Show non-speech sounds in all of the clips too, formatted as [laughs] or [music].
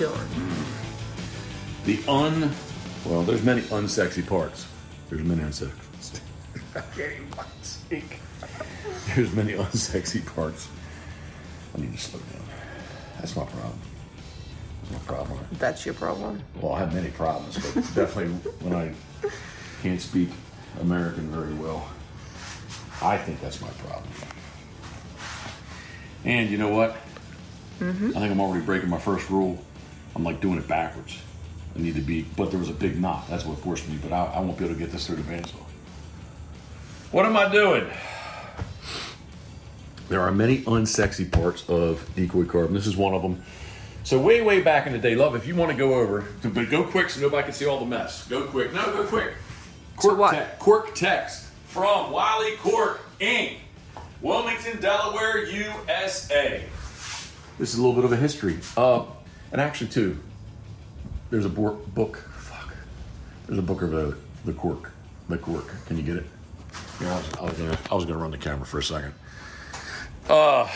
doing? The un. Well, there's many unsexy parts. There's many unsexy. I can't even speak. There's many unsexy parts. I need to slow down. That's my problem. That's my problem. That's your problem. Well, I have many problems, but definitely when I can't speak American very well, I think that's my problem. And you know what? Mm-hmm. I think I'm already breaking my first rule. I'm like doing it backwards. I need to be, but there was a big knot. That's what forced me. But I, I won't be able to get this through the bandsaw. What am I doing? There are many unsexy parts of decoy carving. This is one of them. So way, way back in the day, love. If you want to go over, but go quick so nobody can see all the mess. Go quick. No, go quick. Quirk, what? te- Cork text from Wiley Cork Inc. Wilmington, Delaware, USA. This is a little bit of a history. Uh, and actually, too, there's a bo- book. Fuck. There's a book of the the cork. The cork. Can you get it? Yeah, I was, I was gonna I was gonna run the camera for a second. Uh,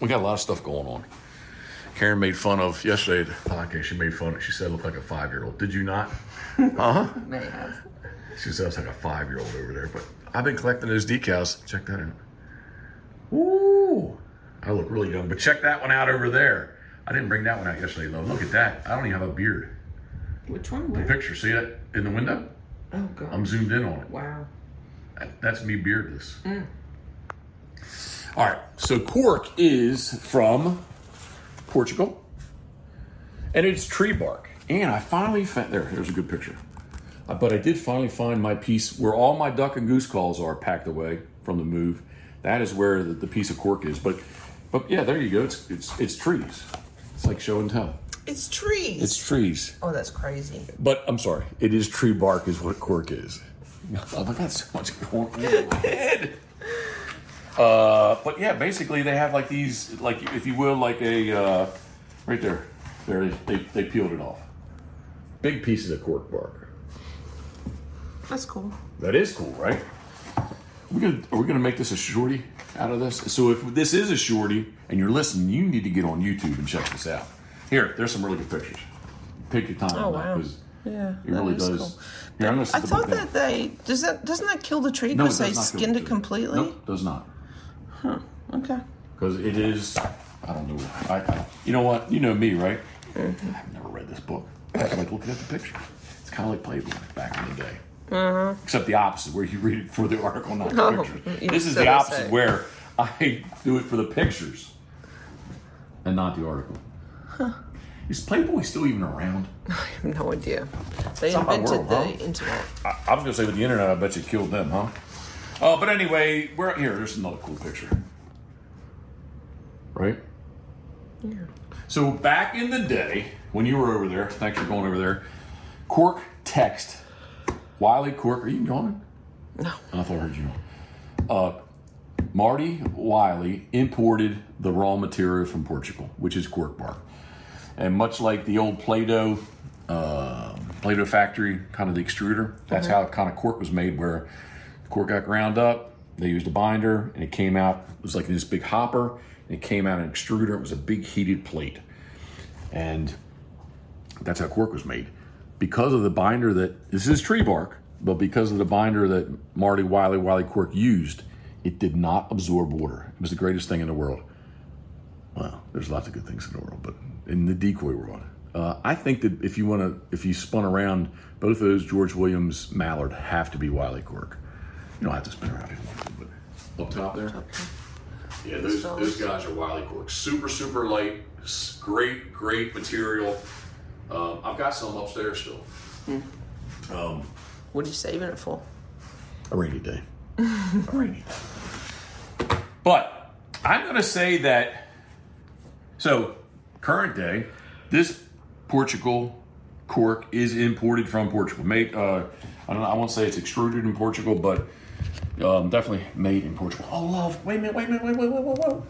we got a lot of stuff going on. Karen made fun of yesterday at the podcast. She made fun. Of. She said I looked like a five year old. Did you not? [laughs] Uh huh. May have. She said I was like a five year old over there. But I've been collecting those decals. Check that out. Ooh, I look really young. But check that one out over there. I didn't bring that one out yesterday, though. Look at that. I don't even have a beard. Which one? The Where? picture. See that in the window? Oh, God. I'm zoomed in on it. wow. That- That's me beardless. All right, so cork is from Portugal, and it's tree bark. And I finally found there. There's a good picture. Uh, But I did finally find my piece where all my duck and goose calls are packed away from the move. That is where the, the piece of cork is. But, but yeah, there you go. It's it's it's trees. It's like show and tell. It's trees. It's trees. oh, that's crazy. But I'm sorry, it is tree bark, is what cork is. [laughs] Oh, I got so much going on in my [laughs] head. Uh, but yeah, basically they have like these, like if you will, like a uh, right there. There they, they they peeled it off. Big pieces of cork bark. That's cool. That is cool, right? We gonna are we gonna make this a shorty out of this? So if this is a shorty and you're listening, you need to get on YouTube and check this out. Here, there's some really good pictures. Take your time. Oh, on that, wow. 'cause Yeah. It really does. cool. Here, I'm gonna set I thought that they does that doesn't that kill the tree because does they skinned it completely? Nope, does not. Huh. Okay. Because it is, I don't know. I, I, you know what? You know me, right? Mm-hmm. I've never read this book. I like looking at the picture. It's kind of like Playboy back in the day. Except the opposite, where you read it for the article, not the Uh-huh. Oh, pictures. [laughs] This is so the opposite, where I do it for the pictures and not the article. Is Playboy still even around? [laughs] I have no idea. They my invented world, the huh? internet. I, I was gonna say with the internet, I bet you killed them, huh? Uh, but anyway, we're here. There's another cool picture, right? Yeah. So back in the day when you were over there, thanks for going over there. Cork text, Wiley Cork. Are you yawning? No. I thought I heard you. Uh, Marty Wiley imported the raw material from Portugal, which is cork bark. And much like the old Play-Doh, uh, Play-Doh factory, kind of the extruder, that's how kind of cork was made, where cork got ground up, they used a binder, and it came out, it was like this big hopper, and it came out an extruder, it was a big heated plate. And that's how cork was made. Because of the binder that, this is tree bark, but because of the binder that Marty Wiley, Wiley Cork used, it did not absorb water. It was the greatest thing in the world. Well, there's lots of good things in the world, but in the decoy world, uh, I think that if you want to, if you spun around, both of those George Williams Mallard have to be Wiley Cork. You don't have to spin around if you want to, but up top there. Yeah, those, those guys are Wiley Cork. Super, super light, great, great material. Um, I've got some upstairs still. Um, What are you saving it for? a rainy day. [laughs] a rainy day. But I'm going to say that. So, current day, this Portugal cork is imported from Portugal. Made, uh, I don't know, I won't say it's extruded in Portugal, but um, definitely made in Portugal. Oh, love! Wait a minute! Wait a minute! Wait! Wait! Wait! Wait! wait.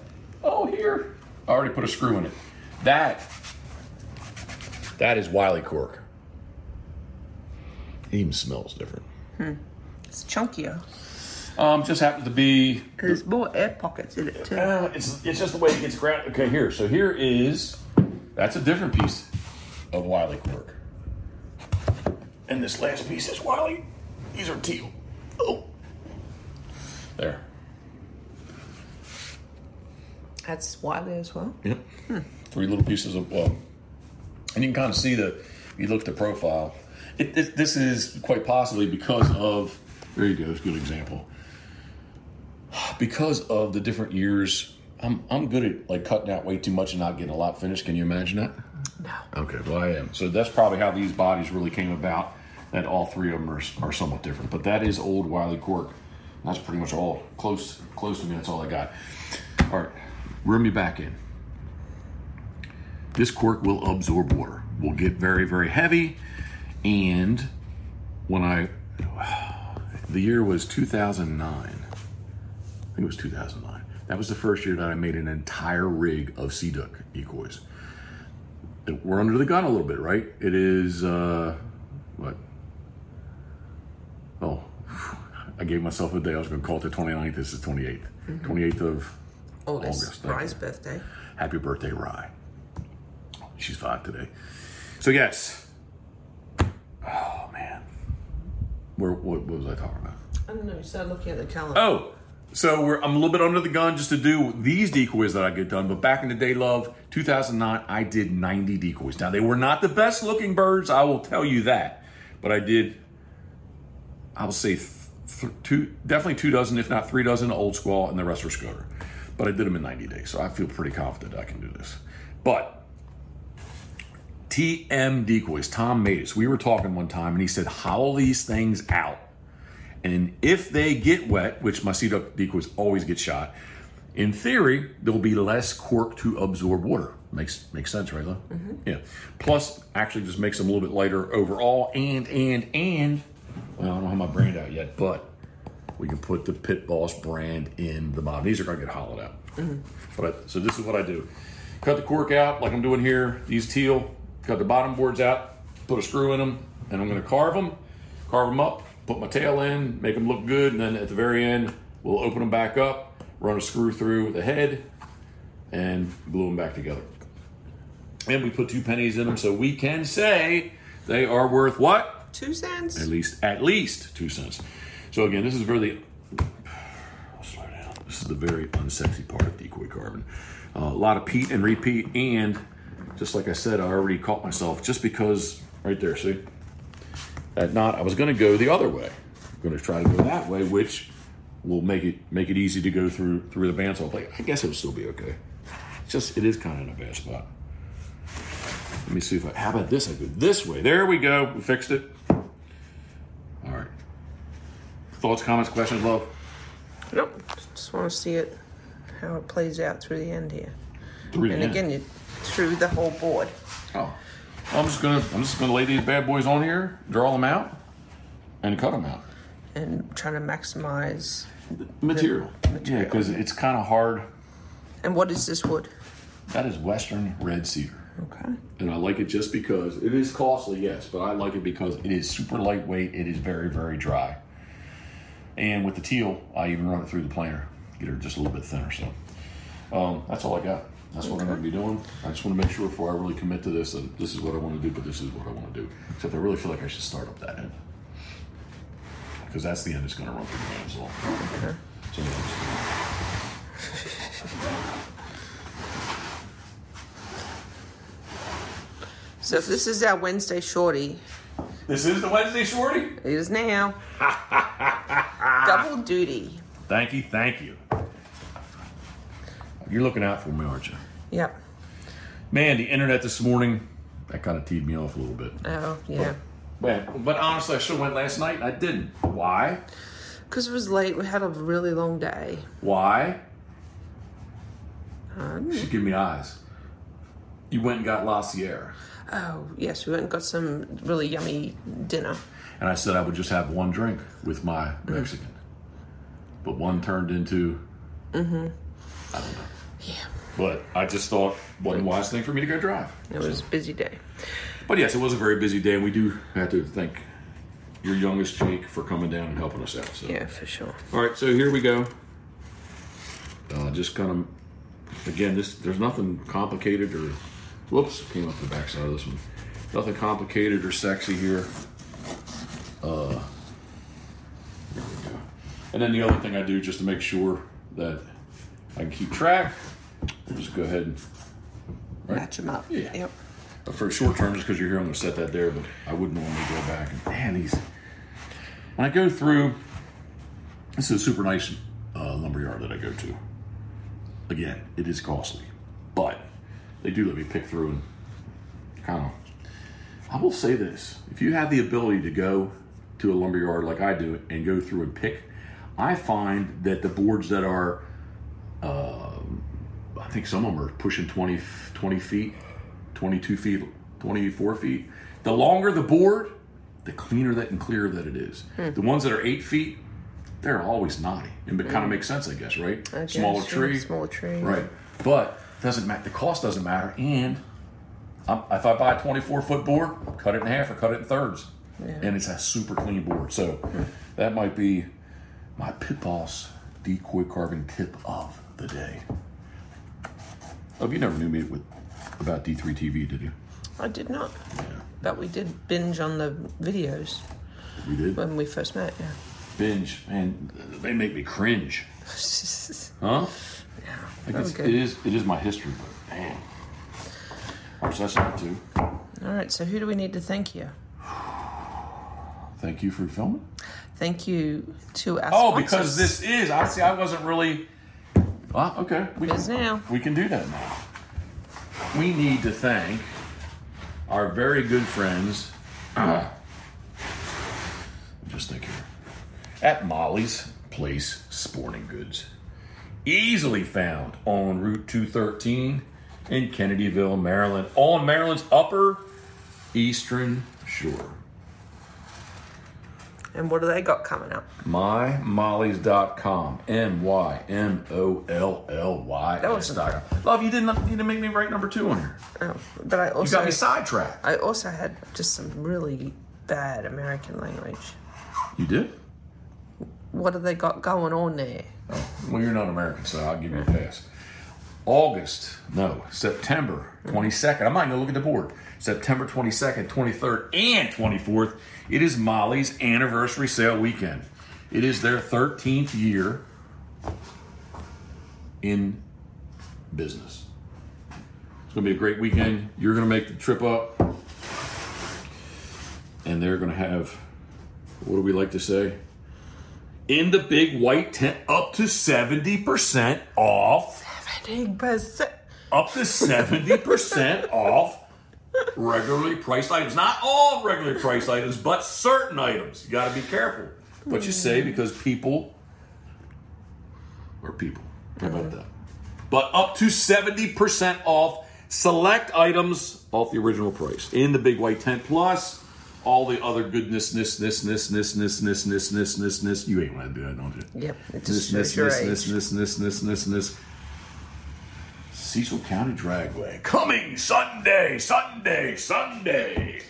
Oh, here! I already put a screw in it. That. That is Wiley cork. It even smells different. It's chunkier. Um, just happened to be There's more air pockets in it too. Uh, it's it's just the way it gets ground. Okay, here. So here is that's a different piece of Wiley cork, and this last piece is Wiley. These are teal. Oh, there. That's Wiley as well. Yep. Three little pieces of well, and you can kind of see the. You look at the profile, it, this, this is quite possibly because of. There you go. It's a good example. Because of the different years, I'm I'm good at like cutting out way too much and not getting a lot finished. Can you imagine that? No. Okay, well I am. So that's probably how these bodies really came about. That all three of them are, are somewhat different, but that is old Wiley cork. That's pretty much all close close to me. That's all I got. All right, reel me back in. This cork will absorb water. Will get very very heavy, and when I the year was 2009. I think it was 2009. That was the first year that I made an entire rig of sea duck decoys we're under the gun a little bit, right? It is uh, what? Oh, [sighs] I gave myself a day. I was going to call it the 29th. This is 28th. 28th of August. August, Rye's birthday. Happy birthday, Rye. She's five today. So yes. Oh man, where what, what was I talking about? I don't know. You started looking at the calendar. Oh, so we're, I'm a little bit under the gun just to do these decoys that I get done. But back in the day, love, 2009, I did 90 decoys. Now, they were not the best looking birds, I will tell you that. But I did, I will say, th- th- two, definitely two dozen, if not three dozen, old squaw, and the rest were scoter. But I did them in 90 days, so I feel pretty confident I can do this. But TM decoys, Tom made us. We were talking one time, and he said, howl these things out. And if they get wet, which my sea duck decoys always get shot, in theory, there'll be less cork to absorb water. Makes makes sense, right, Lo? Mm-hmm. Yeah. Plus, actually, just makes them a little bit lighter overall. And and and, well, I don't have my brand out yet, but we can put the Pit Boss brand in the bottom. These are going to get hollowed out. Mm-hmm. But so this is what I do: cut the cork out, like I'm doing here. These teal, cut the bottom boards out, put a screw in them, and I'm going to carve them, carve them up, put my tail in, make them look good, and then at the very end, we'll open them back up, run a screw through the head, and glue them back together. And we put two pennies in them, so we can say they are worth what? Two cents. At least, at least two cents. So again, this is very. I'll slow down. This is the very unsexy part of decoy carving. Uh, a lot of peat and repeat, and just like I said, I already caught myself just because right there. See that knot? I was going to go the other way. I'm going to try to go that way, which will make it make it easy to go through through the bandsaw plate. I guess it would still be okay. It's just it is kind of in a bad spot. Let me see if I. How about this? I go this way. There we go. We fixed it. All right. Thoughts, comments, questions, love. Nope. Just want to see it, how it plays out through the end here. Three And again, you through the whole board. Oh. I'm just gonna I'm just gonna lay these bad boys on here, draw them out, and cut them out. and trying to maximize. Material. Yeah, material. because it's kind of hard. And what is this wood? That is Western red cedar. Okay. And I like it just because it is costly, yes, but I like it because it is super lightweight. It is very, very dry. And with the teal, I even run it through the planer, get her just a little bit thinner. So um, that's all I got. That's what I'm going to be doing. I just want to make sure before I really commit to this that this is what I want to do, but this is what I want to do. Except I really feel like I should start up that end. Because that's the end that's going to run through the hands Okay. So, yeah, I'm just- [laughs] So if this is our Wednesday shorty, This is the Wednesday shorty? it is now. [laughs] Double duty. Thank you, thank you. You're looking out for me, aren't you? Yep. Man, the internet this morning, that kind of teed me off a little bit. Oh, yeah. But, but honestly, I should have went last night and I didn't. Why? Because it was late. We had a really long day. Why? Um, should give me eyes. You went and got La Sierra. oh, yes. We went and got some really yummy dinner. And I said I would just have one drink with my Mexican. But one turned into, I don't know. But I just thought wasn't wise thing for me to go drive. It was a busy day. But yes, it was a very busy day, and we do have to thank your youngest Jake for coming down and helping us out. So. Yeah, for sure. All right, so here we go. Uh, just kind of, again, this there's nothing complicated or, whoops, came up the backside of this one. Nothing complicated or sexy here. Uh, there we go. And then the other thing I do just to make sure that I can keep track, just go ahead and Match them up. Yeah. Yep. but for short term, just because you're here, I'm going to set that there. But I wouldn't normally go back and man, these. When I go through, this is a super nice uh, lumberyard that I go to. Again, it is costly, but they do let me pick through and kind of. I will say this: if you have the ability to go to a lumberyard like I do and go through and pick, I find that the boards that are I think some of them are pushing 20, 20 feet, 22 feet, 24 feet. The longer the board, the cleaner that and clearer that it is. The ones that are eight feet, they're always knotty. And it kind of makes sense, I guess, right? I guess, Smaller yeah, tree. Smaller tree. Right. But doesn't matter. The cost doesn't matter. And um, if I buy a 24 foot board, cut it in half or cut it in thirds. And it's a super clean board. So that might be my Pit Boss decoy carving tip of the day. Oh, you never knew me with about D3 TV, did you? I did not. Yeah, But we did binge on the videos we did. when we first met, yeah. Binge, man, they make me cringe. [laughs] Huh? I that was guess good. it is. It is my history, but man. So that's two. All right, so who do we need to thank you? [sighs] Thank you for filming. Thank you to our Oh, sponsors. because this is. I see. I wasn't really. Well, okay. We Biz now. We can do that now. We need to thank our very good friends. [clears throat] just think here. At Molly's Place Sporting Goods. Easily found on Route 213 in Kennedyville, Maryland, on Maryland's upper eastern shore. And what do they got coming up? MyMolly's.com. M Y M O L L Y. That was- Love, you didn't, you didn't make me write number two on here. Oh, but I also. You got me sidetracked. I also had just some really bad American language. You did? What have they got going on there? Oh, well, you're not American, so I'll give you a pass. August, no, September 22nd. I'm not going to look at the board. September 22nd, 23rd, and 24th. It is Molly's anniversary sale weekend. It is their 13th year in business. It's going to be a great weekend. You're going to make the trip up. And they're going to have, what do we like to say? in the big white tent up to 70% off 70%. up to 70% off regularly priced items not all regularly priced items but certain items you got to be careful what you say because people are people how about that but up to 70% off select items off the original price in the big white tent plus all the other goodness this this this this this this this this this this you ain't want to do that don't you Yep, this, this, this, age. this, this, this, this, this, this. Cecil County Dragway coming Sunday, Sunday, Sunday.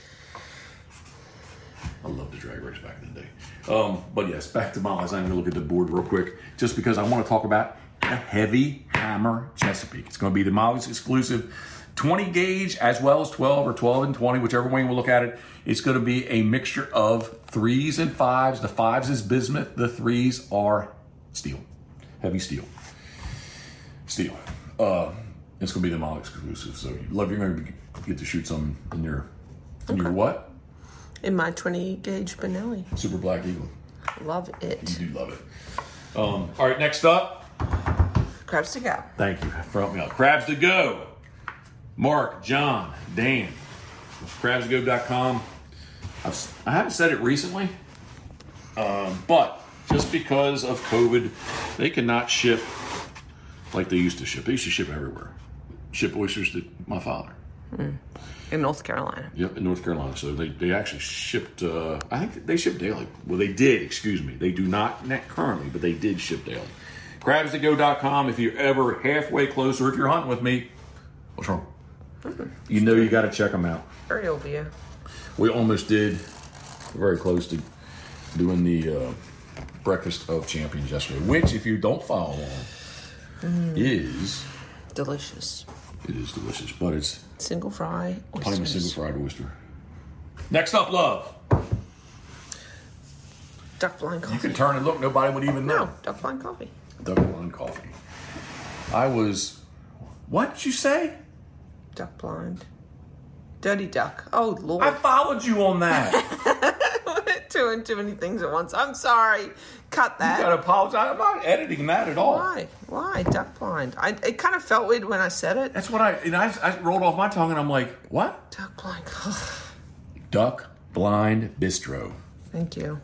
I love the drag race back in the day. Um, but yes, back to Molly's. I'm going to look at the board real quick just because I want to talk about the Heavy Hammer Chesapeake. It's going to be the Molly's exclusive 20 gauge as well as 12 or 12 and 20, whichever way we'll look at it. It's going to be a mixture of threes and fives. The fives is bismuth, the threes are steel, heavy steel. Steel. Uh, it's going to be the Molly exclusive. So, love, you're going to get to shoot some in your, in your what? In my 20 gauge Benelli. Super Black Eagle. Love it. You do love it. Um, all right, next up. Crabs to go. Thank you for helping me out. Crabs to go. Mark, John, Dan. crabs Crabstogo.com. I've, I haven't said it recently, um, but just because of COVID, they cannot ship like they used to ship. They used to ship everywhere. Ship oysters to my father. In North Carolina. Yep, in North Carolina. So they, they actually shipped. Uh, I think they ship daily. Well, they did. Excuse me. They do not net currently, but they did ship daily. Crabstogo.com. If you're ever halfway close, or if you're hunting with me, what's wrong? You know you got to check them out. Very over you. We almost did. Very close to doing the uh, breakfast of champions yesterday, which, if you don't follow along, is Delicious. It is delicious, but it's Single fry. oysters. single fried oyster. Next up, love. Duck blind coffee. You can turn and look; nobody would even know. No, duck blind coffee. Duck blind coffee. I was. What did you say? Duck blind. Dirty duck. Oh lord. I followed you on that. [laughs] Doing too many things at once. I'm sorry. Cut that. You gotta apologize. I'm not editing that at all. Why? Why duck blind? I it kind of felt weird when I said it. That's what I and I, I rolled off my tongue and I'm like, what? Duck blind. [sighs] Duck Blind Bistro. Thank you.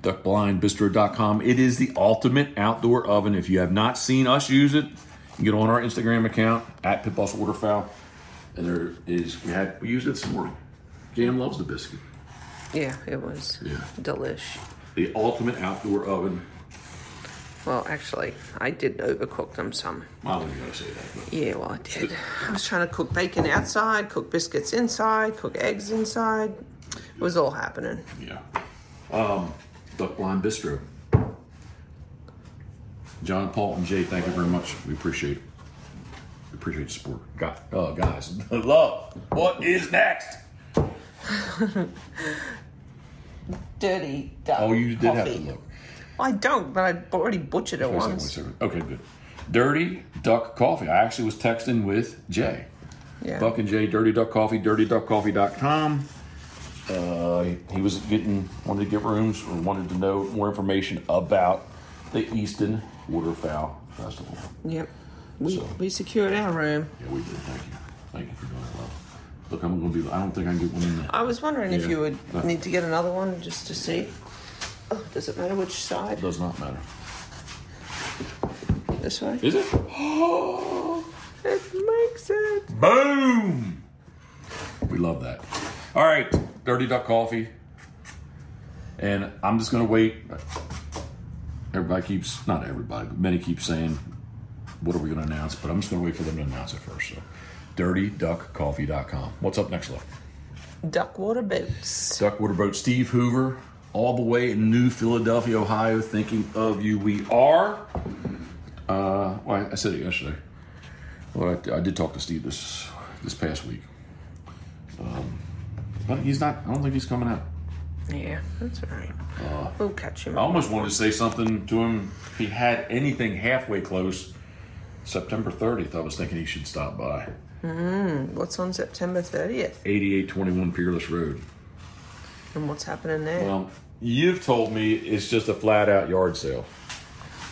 duckblindbistro.com. It is the ultimate outdoor oven. If you have not seen us use it, you can get on our Instagram account at Pitboss Waterfowl. And there is we had we used it this morning. Jam loves the biscuit. Yeah, it was. Yeah. Delish. The ultimate outdoor oven. Well, actually, I did overcook them some. I don't even gotta say that, but Yeah, well, I did. I was trying to cook bacon outside, cook biscuits inside, cook eggs inside. It was all happening. yeah. Um, Duck Blind Bistro. John, Paul, and Jay, thank you very much. We appreciate it. We appreciate the support. Got, uh, guys, [laughs] love. What is next? [laughs] Dirty duck. Oh, you did have to coffee. look. I don't, but I already butchered it Wait a second, once. wait a second. Okay, good. Dirty Duck Coffee. I actually was texting with Jay. Yeah. Buck and Jay, Dirty Duck Coffee, dirtyduckcoffee.com. Uh, he was getting, wanted to get rooms or wanted to know more information about the Easton Waterfowl Festival. Yep. We, So- we secured our room. Yeah, we did. Thank you. Thank you for doing that, love. Look, I'm going to be, I don't think I can get one in there. I was wondering if Yeah. you would No. need to get another one just to see. Oh, does it matter which side? Does not matter. This way? Is it? Oh [gasps] it makes it. Boom! We love that. All right, Dirty Duck Coffee. And I'm just going to wait. Everybody keeps, not everybody, but many keep saying, what are we going to announce? But I'm just going to wait for them to announce it first. So, dirtyduckcoffee.com. What's up next, love? Duckwater boots. Duckwater Boat Steve Hoover, all the way in New Philadelphia, Ohio, thinking of you. We are. Uh, well, I said it yesterday. Well, I, I did talk to Steve this this past week. Um, but he's not. I don't think he's coming out. Yeah, that's all right. we'll catch him. I almost wanted to say something to him. If he had anything halfway close, September 30th, I was thinking he should stop by. Hmm, what's on September 30th? 8821 Peerless Road. And what's happening there? Well, you've told me it's just a flat out yard sale.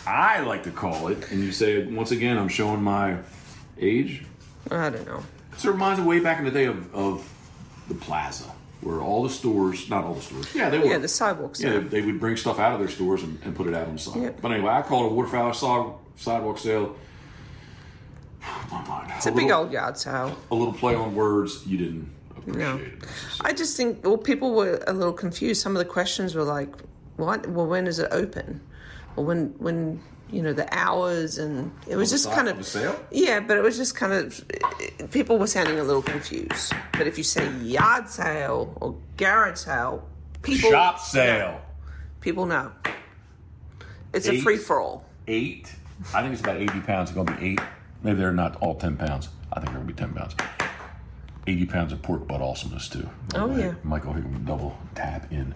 I like to call it, and you say once again, I'm showing my age. I don't know. It reminds me way back in the day of, of the plaza, where all the stores, not all the stores, yeah, they were. Yeah, the sidewalks. yeah, they would bring stuff out of their stores and, and put it out on the sidewalk. Yeah. But anyway, I call it a waterfowl sidewalk sale. It's a big old yard sale. A little play on words. You didn't appreciate No. I just think, well, people were a little confused. Some of the questions were like, what? Well, when is it open? Or when, when, you know, the hours and it was just kind of of. sale? Yeah, but it was just kind of. People were sounding a little confused. But if you say yard sale or garage sale, people. Shop sale. People know. It's a free for all. eight. I think it's about 80 pounds. It's going to be eight. Maybe they're not all 10 pounds. I think they're going to be 10 pounds. 80 pounds of pork butt awesomeness, too. Oh, yeah. Michael Hickman double tap in.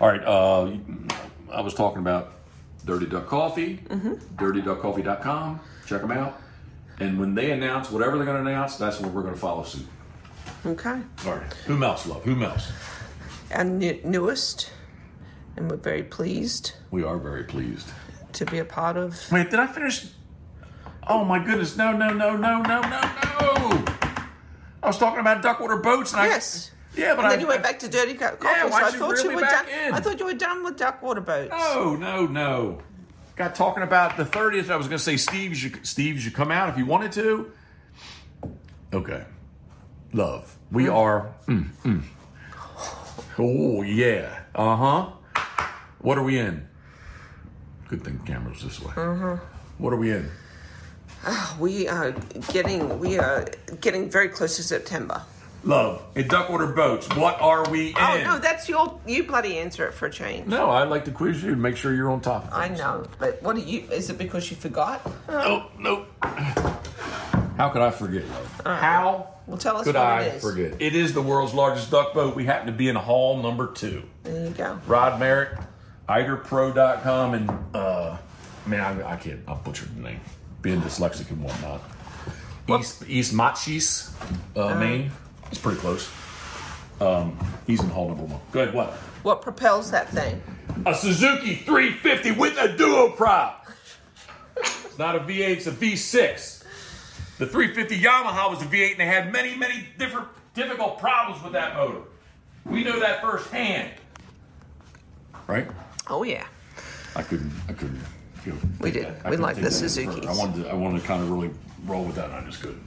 All right. Uh, I was talking about Dirty Duck Coffee, Mm-hmm. dirtyduckcoffee.com. Check them out. And when they announce whatever they're going to announce, that's when we're going to follow suit. Okay. All right. Who else, love? Who else? Our new, newest, and we're very pleased We are very pleased. to be a part of. Wait, did I finish? Oh my goodness! No, no, no, no, no, no, no! I was talking about Duckwater boats, and I Yes. yeah, but And I then you went back to Dirty Coffee. Yeah, so I thought you were done. in? I thought you were done with Duckwater boats. No, no, no. Got talking about the thirtieth. I was going to say, Steve, you should, Steve, you should come out if you wanted to. Okay, love. We are. Mm, mm. Oh yeah. Uh huh. What are we in? Good thing cameras this way. Uh huh. What are we in? [sighs] We are getting we are getting very close to September. Love. In Duckwater boats, what are we in? Oh no, that's your you bloody answer it for a change. No, I'd like to quiz you to make sure you're on top of I things. know, but what do you? Is it because you forgot? No, no. How could I forget, love? How Well, tell us could what I it is. forget? It is the world's largest duck boat. We happen to be in hall number two. There you go. Rod Merritt, eiderpro.com, and uh, man, I, I can't. I'll butcher the name. Being dyslexic and whatnot. East East Machis, uh, Maine. It's pretty close. Um, he's in hall number one. Go ahead. What? What propels that thing? A Suzuki 350 with a duo prop. It's not a V8, it's a V6. The 350 Yamaha was a V8, and they had many, many different difficult problems with that motor. We know that firsthand. Right? Oh yeah. I couldn't. I couldn't. We did. that. I We like the that any Suzukis. further. I wanted. To, I wanted to kind of really roll with that, and I just couldn't.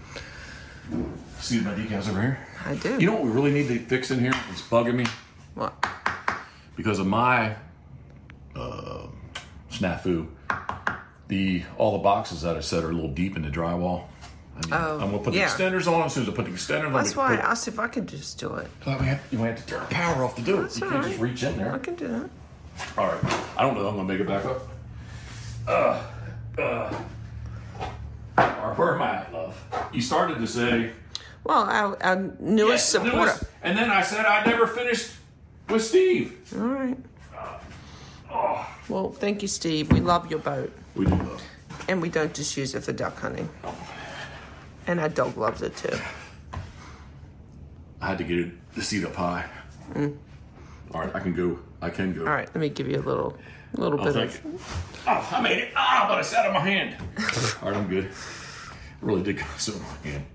See my decals over here. I do. You know what we really need to fix in here? It's bugging me What? because of my uh, snafu. The all the boxes that I set are a little deep in the drywall. I mean, Oh, I'm gonna put yeah. the extenders on. As soon as I put the extenders on, That's why I asked if I could just do it. Have, you might have to turn the power off to do it. That's you can't right. just reach in there. I can do that. All right. I don't know. I'm gonna make it back up. Uh, uh. Right, where am I love? You started to say Well, our, our newest Yes, supporter. newest- and then I said I never finished with Steve. All right. Oh, Well, thank you, Steve. We love your boat, we do love. and we don't just use it for duck hunting. And our dog loves it too. I had to get it, the seat up high. All right, I can go. I can go. All right, let me give you a little, little Oh, bit thank of. Oh, I made it. Ah, but I sat on my hand. [laughs] All right, I'm good. Really did go [laughs] so on my hand.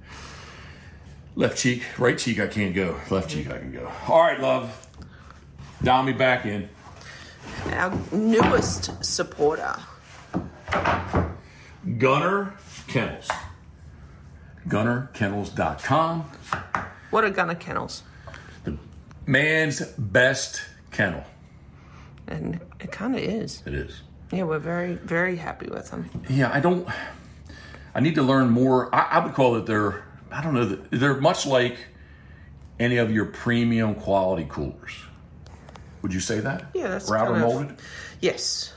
Left cheek, right cheek, I can't go. Left cheek, I can go. All right, love. Dial me back in. Our newest supporter. Gunner Kennels. GunnerKennels.com. What are Gunner Kennels? The man's best kennel. And it kind of is. It is. Yeah, we're very, very happy with them. Yeah, I don't. I need to learn more. I, I would call it they're. I don't know. They're much like any of your premium quality coolers. Would you say that? Yeah, that's roto kind of- molded. Yes.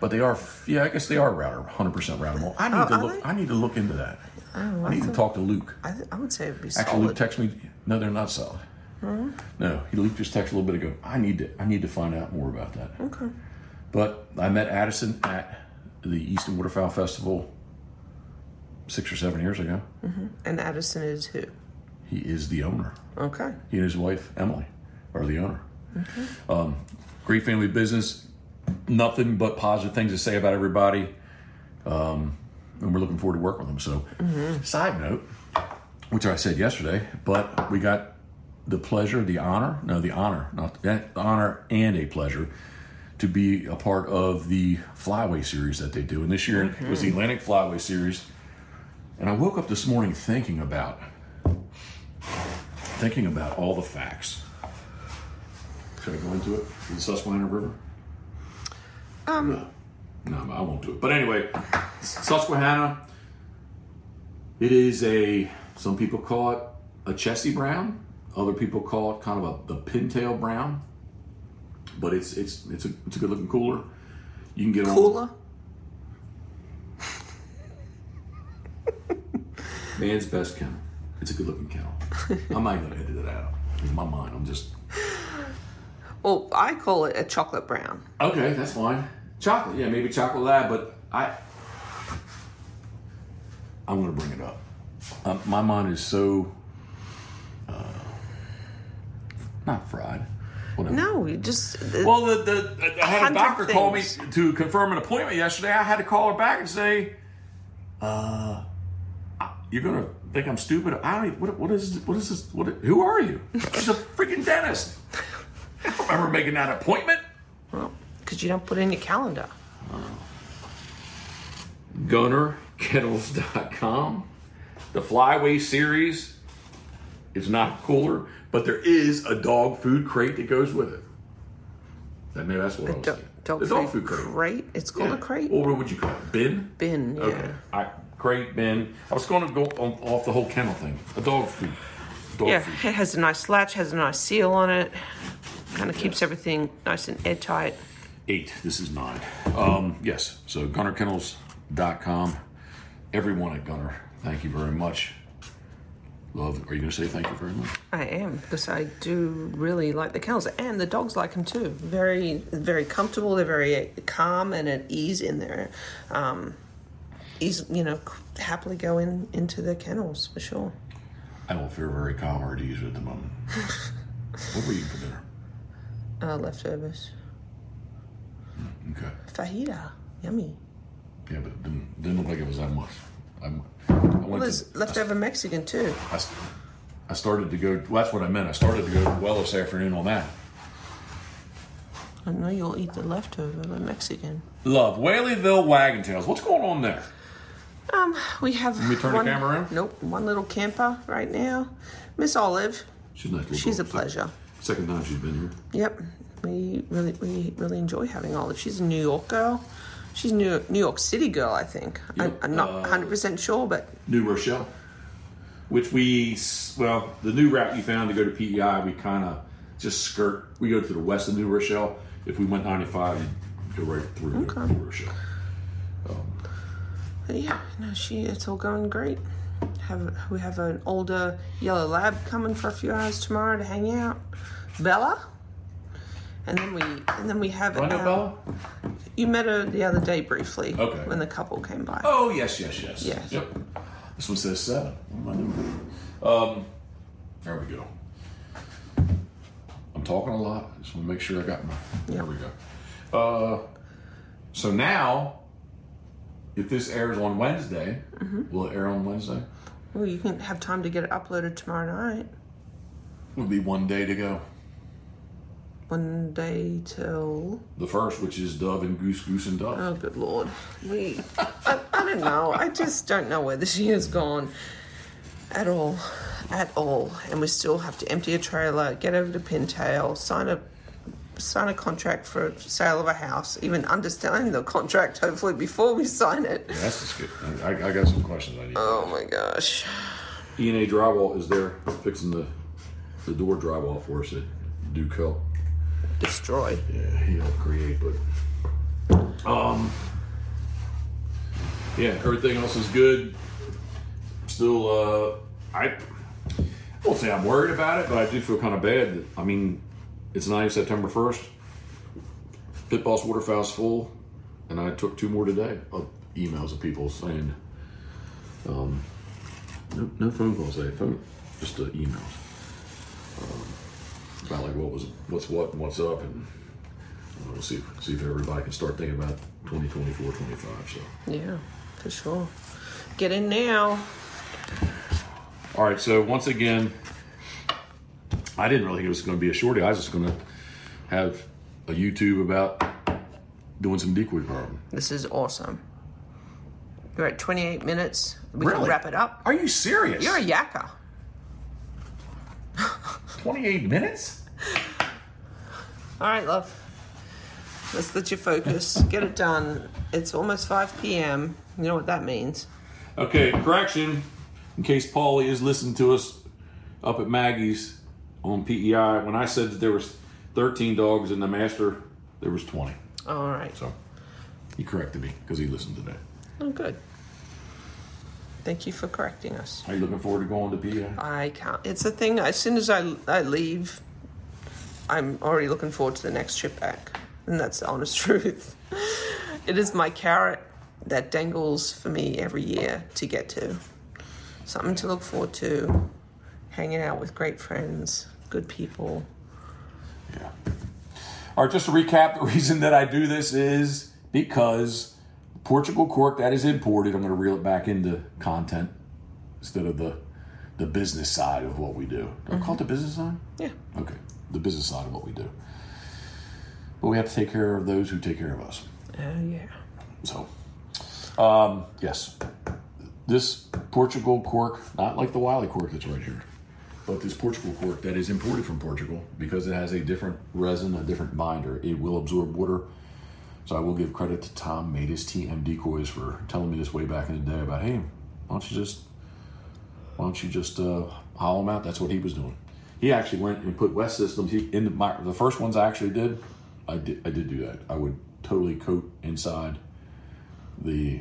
But they are. Yeah, I guess they are roto. 100 percent roto molded. I need Oh, to look. I need to look into that. Oh, I need to talk to Luke. I, th- I would say it would be Actually, solid. Luke texted me. No, they're not solid. No, he Luke just texted a little bit ago. I need to. I need to find out more about that. okay. But I met Addison at the Easton Waterfowl Festival six or seven years ago. And Addison is who? He is the owner. Okay. He and his wife Emily are the owner. Um, great family business. Nothing but positive things to say about everybody. Um, and we're looking forward to working with them. So, side note, which I said yesterday, but we got the pleasure, the honor, no, the honor, not the honor and a pleasure to be a part of the Flyway series that they do. And this year it was the Atlantic Flyway series. And I woke up this morning thinking about thinking about all the facts. Should I go into it? The Susquehanna River? Um, No, I won't do it. But anyway, Susquehanna, it is a, some people call it a Chessie Brown. Other people call it kind of a the pintail brown. But it's it's it's a it's a good looking cooler. You can get on cooler. [laughs] man's best kennel. It's a good looking kennel. I'm not gonna edit it out. In my mind, I'm just Well, I call it a chocolate brown. Okay, that's fine. Chocolate, yeah, maybe chocolate lab, but I, I'm gonna bring it up. Um, my mind is so, uh, not fried. Whatever. No, you just. Well, the, the I had a hundred doctor call me to confirm an appointment yesterday. I had to call her back and say, uh, "You're gonna think I'm stupid." I don't. Even, what, what is what is this? What? Who are you? She's a freaking dentist. I don't remember making that appointment. Well, because you don't put it in your calendar. GunnerKennels.com. The Flyway series is not cooler, but there is a dog food crate that goes with it. That maybe that's what I was saying. dog the food dog food crate. crate. It's called Yeah. a crate. Or what would you call it? Bin? Bin. Yeah. Okay. I, crate, bin. I was going to go on, off the whole kennel thing. A dog food. dog yeah, food. it has a nice latch, has a nice seal on it. Kind of keeps everything nice and airtight. Eight. This is nine. Um, yes. So GunnerKennels.com. Everyone at Gunner, thank you very much. Love. Are you going to say thank you very much? I am because I do really like the kennels, and the dogs like them too. Very, very comfortable. They're very calm and at ease in there. Um, ease, you know, happily go in into the kennels for sure. I don't feel very calm or at ease at the moment. [laughs] what were you eating for dinner? Uh, leftovers, Okay. fajita, yummy. Yeah, but it didn't, didn't look like it was that much. I'm, I went Well, there's to, leftover Mexican too. I, I started to go. Well, that's what I meant. I started to go well this afternoon on that. I know you'll eat the leftover, the Mexican. Love Whaleyville Wagon Tails. What's going on there? Um, we have. Let me turn the camera around? Nope, one little camper right now. Miss Olive, She's a nice she's a dog. pleasure. Second time she's been here. Yep, we really we really enjoy having Olive. She's a New York girl. She's a New New York City girl, I think. Yep, I'm not uh, 100 percent sure, but New Rochelle, which we well, the new route you found to go to PEI, we kind of just skirt. We go to the west of New Rochelle. If we went 95, you'd go right through Okay. New Rochelle. but yeah, no, she it's all going great. Have we have an older yellow lab coming for a few hours tomorrow to hang out, Bella. And then we and then we have Do I know um, Bella? You met her the other day briefly. Okay. When the couple came by. Oh yes, yes, yes. Yes. Yep. This one says seven. I doing? Um, there we go. I'm talking a lot. Just want to make sure I got my. There we go. Uh, so now, if this airs on Wednesday, will it air on Wednesday? Well, you can have time to get it uploaded tomorrow night. Would be one day to go. One day till The first, which is Dove and Goose, Goose and Dove. Oh, good lord. We, I, I don't know. I just don't know where this year's gone at all. At all. And we still have to empty a trailer, get over to Pintail, sign a sign a contract for sale of a house, even understand the contract hopefully before we sign it. Yeah, that's just good. I, I got some questions I need. Oh my gosh. E and A drywall is there fixing the the door drywall for us at Duke Hill. Destroyed. Yeah, he helped create, but um, yeah, everything else is good. Still, uh, I I won't say I'm worried about it, but I do feel kind of bad. I mean, it's not even September first. Pit Boss Waterfowl's full, and I took two more today of emails of people saying, um, no, no phone calls today, phone, just uh, emails Um, about like what was what's what and what's up and uh, we'll see if, see if everybody can start thinking about 2024 25 so Yeah, for sure. Get in now. all right so once again i didn't really think it was going to be a shorty i was just going to have a youtube about doing some decoy carving This is awesome. We're at 28 minutes. We can Really? wrap it up. are you serious You're a yakker. 28 minutes All right, love. Let's let you focus. Get it done. It's almost 5 p.m. You know what that means. okay correction in case paulie is listening to us up at maggie's on pei when i said that there was 13 dogs in the master there was 20 All right. So he corrected me because he listened to that. Oh, good. Thank you for correcting us. Are you looking forward to going to PA? I can't. It's a thing. As soon as I, I leave, I'm already looking forward to the next trip back. And that's the honest [laughs] truth. It is my carrot that dangles for me every year to get to. Something to look forward to. Hanging out with great friends, good people. Yeah. All right, just to recap, the [laughs] reason that I do this is because Portugal cork that is imported, I'm going to reel it back into content instead of the the business side of what we do. Do I call it the business side? Yeah. Okay, the business side of what we do. But we have to take care of those who take care of us. Oh, yeah. So, um, yes, this Portugal cork, not like the Wiley cork that's right here, but this Portugal cork that is imported from Portugal because it has a different resin, a different binder. It will absorb water. So I will give credit to Tom made his TM decoys for telling me this way back in the day about hey, why don't you just Why don't you just uh, hollow them out? That's what he was doing. He actually went and put West Systems. He in the, my, the first ones I actually did. I did I did do that. I would totally coat inside the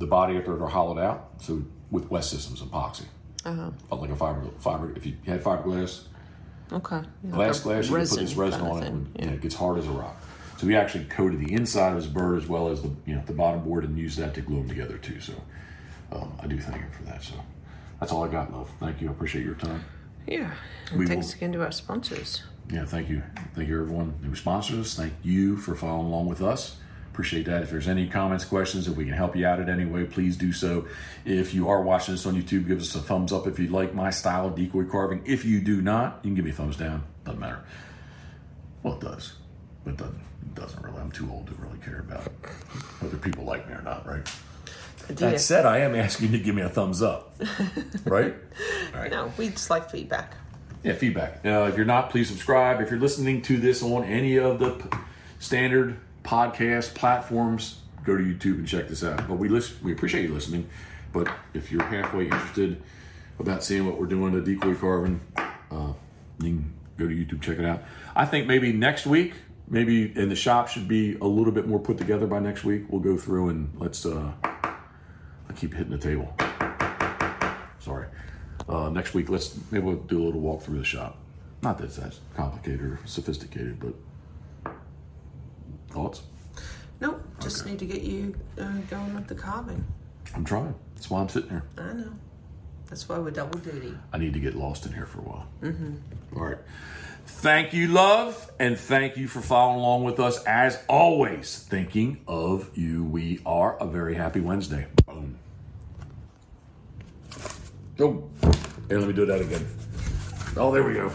the body after they're hollowed out. So with West Systems epoxy, Uh-huh. felt like a fiber fiber. If you had fiberglass, Okay. Yeah, glass glass, you can put this resin on it, and Yeah. yeah, it gets hard as a rock. So we actually coated the inside of his bird as well as the you know the bottom board and used that to glue them together too. So um, I do thank him for that. So that's all I got, love. Thank you. I appreciate your time. Yeah. And We thanks will- again to our sponsors. Yeah, thank you. Thank you, everyone who sponsors us. Thank you for following along with us. Appreciate that. If there's any comments, questions, if we can help you out in any way, please do so. If you are watching this on YouTube, give us a thumbs up if you like my style of decoy carving. If you do not, you can give me a thumbs down. Doesn't matter. Well, it does, it doesn't, doesn't really. I'm too old to really care about whether people like me or not, right? That said, I am asking you to give me a thumbs up, [laughs] right? Right. no, we just like feedback. Yeah, feedback. Uh, if you're not, please subscribe. If you're listening to this on any of the p- standard podcast platforms, go to YouTube and check this out. But we listen, we appreciate you listening. But if you're halfway interested about seeing what we're doing to decoy carving, uh, you can go to YouTube, check it out. I think maybe next week, maybe and the shop should be a little bit more put together by next week. We'll go through and let's. Uh, I keep hitting the table. Sorry. Uh, next week, let's maybe we'll do a little walk through the shop. Not that it's that complicated or sophisticated, but thoughts. Nope, just need to get you uh, going with the carving. I'm trying. That's why I'm sitting here. I know. That's why we're double duty. I need to get lost in here for a while. Mm-hmm. right. Thank you, love, and thank you for following along with us. As always, thinking of you, we are a very happy Wednesday. Boom. Oh, here, let me do that again. Oh, there we go.